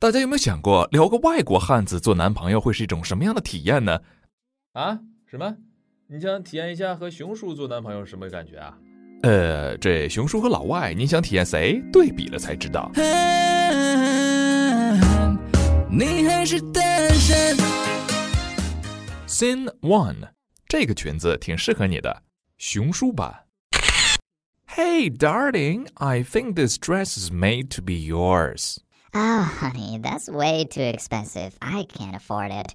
大家有没有想过，撩个外国汉子做男朋友会是一种什么样的体验呢？啊？什么？你想体验一下和熊叔做男朋友什么感觉啊？呃，这熊叔和老外，你想体验谁？对比了才知道。你还是单身。Scene one，这个裙子挺适合你的，熊叔版。Hey, darling, I think this dress is made to be yours. Oh, honey, that's way too expensive. I can't afford it.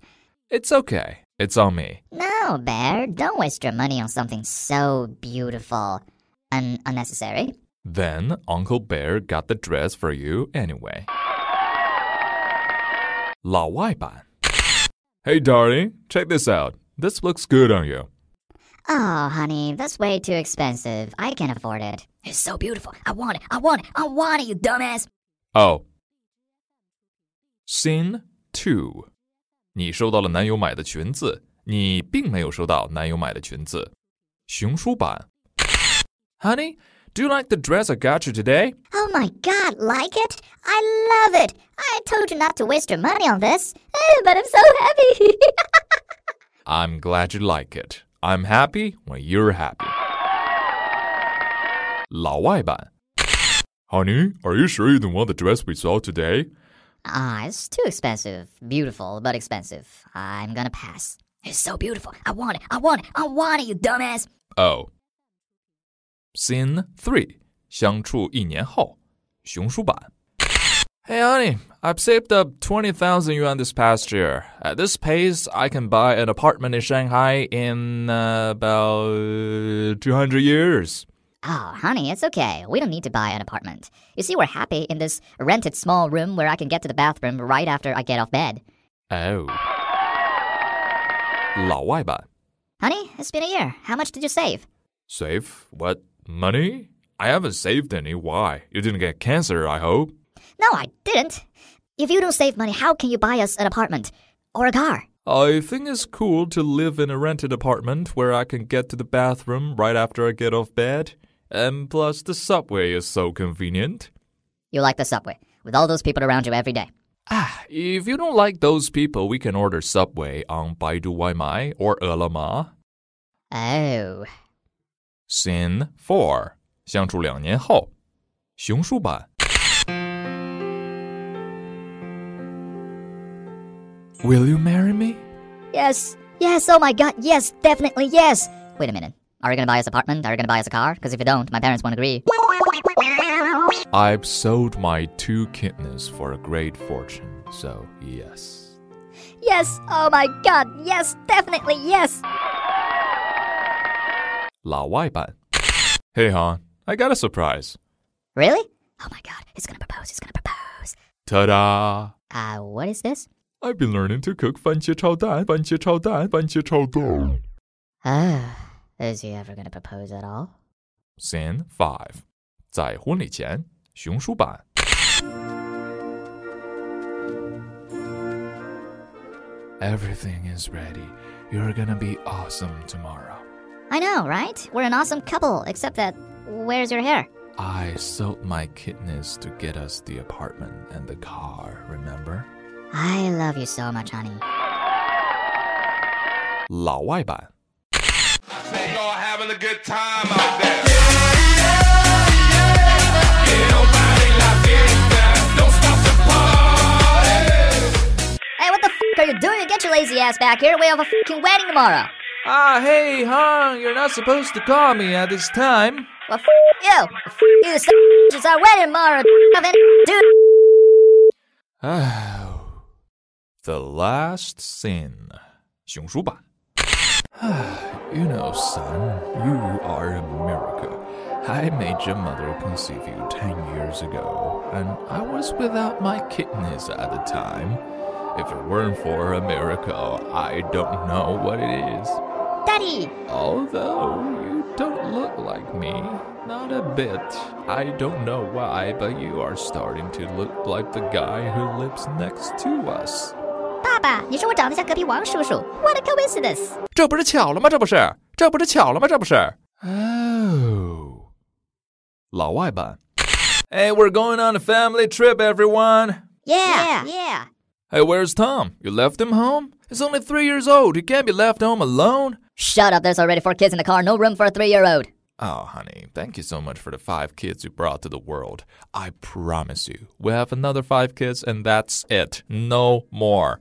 It's okay. It's on me. No, Bear, don't waste your money on something so beautiful and unnecessary. Then Uncle Bear got the dress for you anyway. 老外版 Hey darling, check this out. This looks good on you. Oh, honey, that's way too expensive. I can't afford it. It's so beautiful. I want it. I want it. I want it, you dumbass. Oh. Scene two，你收到了男友买的裙子，你并没有收到男友买的裙子。熊叔版。Honey, do you like the dress I got you today? Oh my god, like it? I love it. I told you not to waste your money on this, oh, but I'm so happy. I'm glad you like it. I'm happy when you're happy. 老外版。Honey, are you sure you don't want the dress we saw today? Ah, uh, it's too expensive. Beautiful, but expensive. I'm gonna pass. It's so beautiful. I want it. I want it. I want it, you dumbass. Oh. Scene 3. 相处一年后,熊叔版. Hey, honey, I've saved up 20,000 yuan this past year. At this pace, I can buy an apartment in Shanghai in uh, about 200 years. Oh, honey, it's okay. We don't need to buy an apartment. You see, we're happy in this rented small room where I can get to the bathroom right after I get off bed. Oh. 老外版 Honey, it's been a year. How much did you save? Save? What? Money? I haven't saved any. Why? You didn't get cancer, I hope. No, I didn't. If you don't save money, how can you buy us an apartment or a car? I think it's cool to live in a rented apartment where I can get to the bathroom right after I get off bed. And plus, the subway is so convenient. You like the subway, with all those people around you every day. Ah, if you don't like those people, we can order Subway on Baidu Waimai or Ele.me. Oh. Scene 4. Will you marry me? Yes, yes, oh my god, yes, definitely yes. Wait a minute. Are you gonna buy us an apartment? Are you gonna buy us a car? Because if you don't, my parents won't agree. I've sold my two kidneys for a great fortune, so yes. Yes, oh my god, yes, definitely, yes. 老外版。Hey, hon, I got a surprise. Really? Oh my god, he's gonna propose. He's gonna propose. Ta-da! Uh, what is this? I've been learning to cook 番茄炒蛋,番茄炒蛋,番茄炒蛋. Ah, is he ever gonna propose at all? Scene 5. 在婚礼前，熊叔版。Everything is ready. You're gonna be awesome tomorrow. I know, right? We're an awesome couple, except that where's your hair? I sold my kidneys to get us the apartment and the car, remember? I love you so much, honey. 老外版。 Say y'all having a good time out there. Hey, what the f are you doing? Get your lazy ass back here. We have a fucking wedding tomorrow. Ah, hey, hon, you're not supposed to call me at this time. Well, f you. F you, son. It's our wedding tomorrow. Have any dude. Oh, the last sin. 熊叔版。 you know, son, you are a miracle. I made your mother conceive you ten years ago, and I was without my kidneys at the time. If it weren't for a miracle, I don't know what it is. Daddy. Although you don't look like me, not a bit. I don't know why, but you are starting to look like the guy who lives next to us. 爸爸，你说我长得像隔壁王叔叔？What a coincidence！这不是巧了吗？这不是，这不是巧了吗？这不是。Oh，老外版。 Hey, we're going on a family trip, everyone. Yeah, yeah. Hey, where's Tom? You left him home? He's only three years old. He can't be left home alone. Shut up, there's already four kids in the car, no room for a three year old. Oh, honey, thank you so much for the five kids you brought to the world. I promise you, we'll have another five kids, and that's it. No more.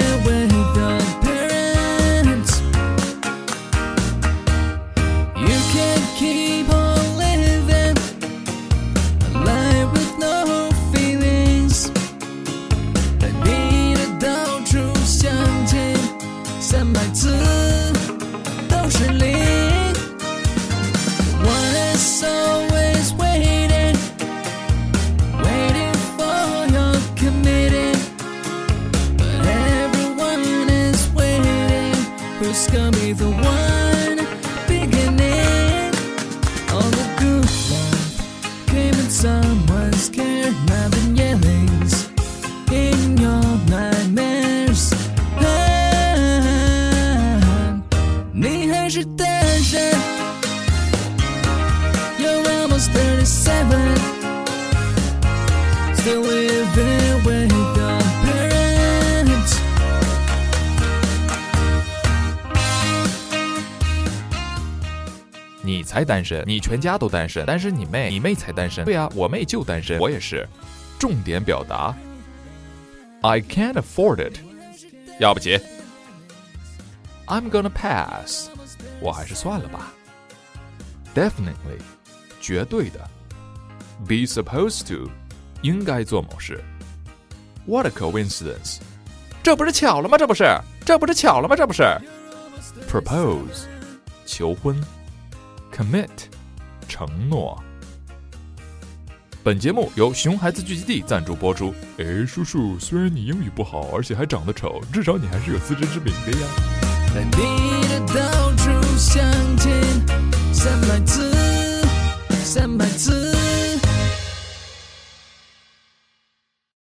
constantly. One is always waiting, waiting for your. But everyone is waiting. Who's gonna be the one? 你才单身，你全家都单身，单身你妹，你妹才单身。对啊，我妹就单身，我也是。重点表达，I can't afford it，要不起。I'm gonna pass，我还是算了吧。Definitely，绝对的。Be supposed to，应该做某事。What a coincidence，这不是巧了吗？这不是，这不是巧了吗？这不是。Propose，求婚。 Commit，承诺。本节目由熊孩子聚集地赞助播出。哎，叔叔，虽然你英语不好，而且还长得丑，至少你还是有自知之明的呀。在你的到处相见，三百次，三百次。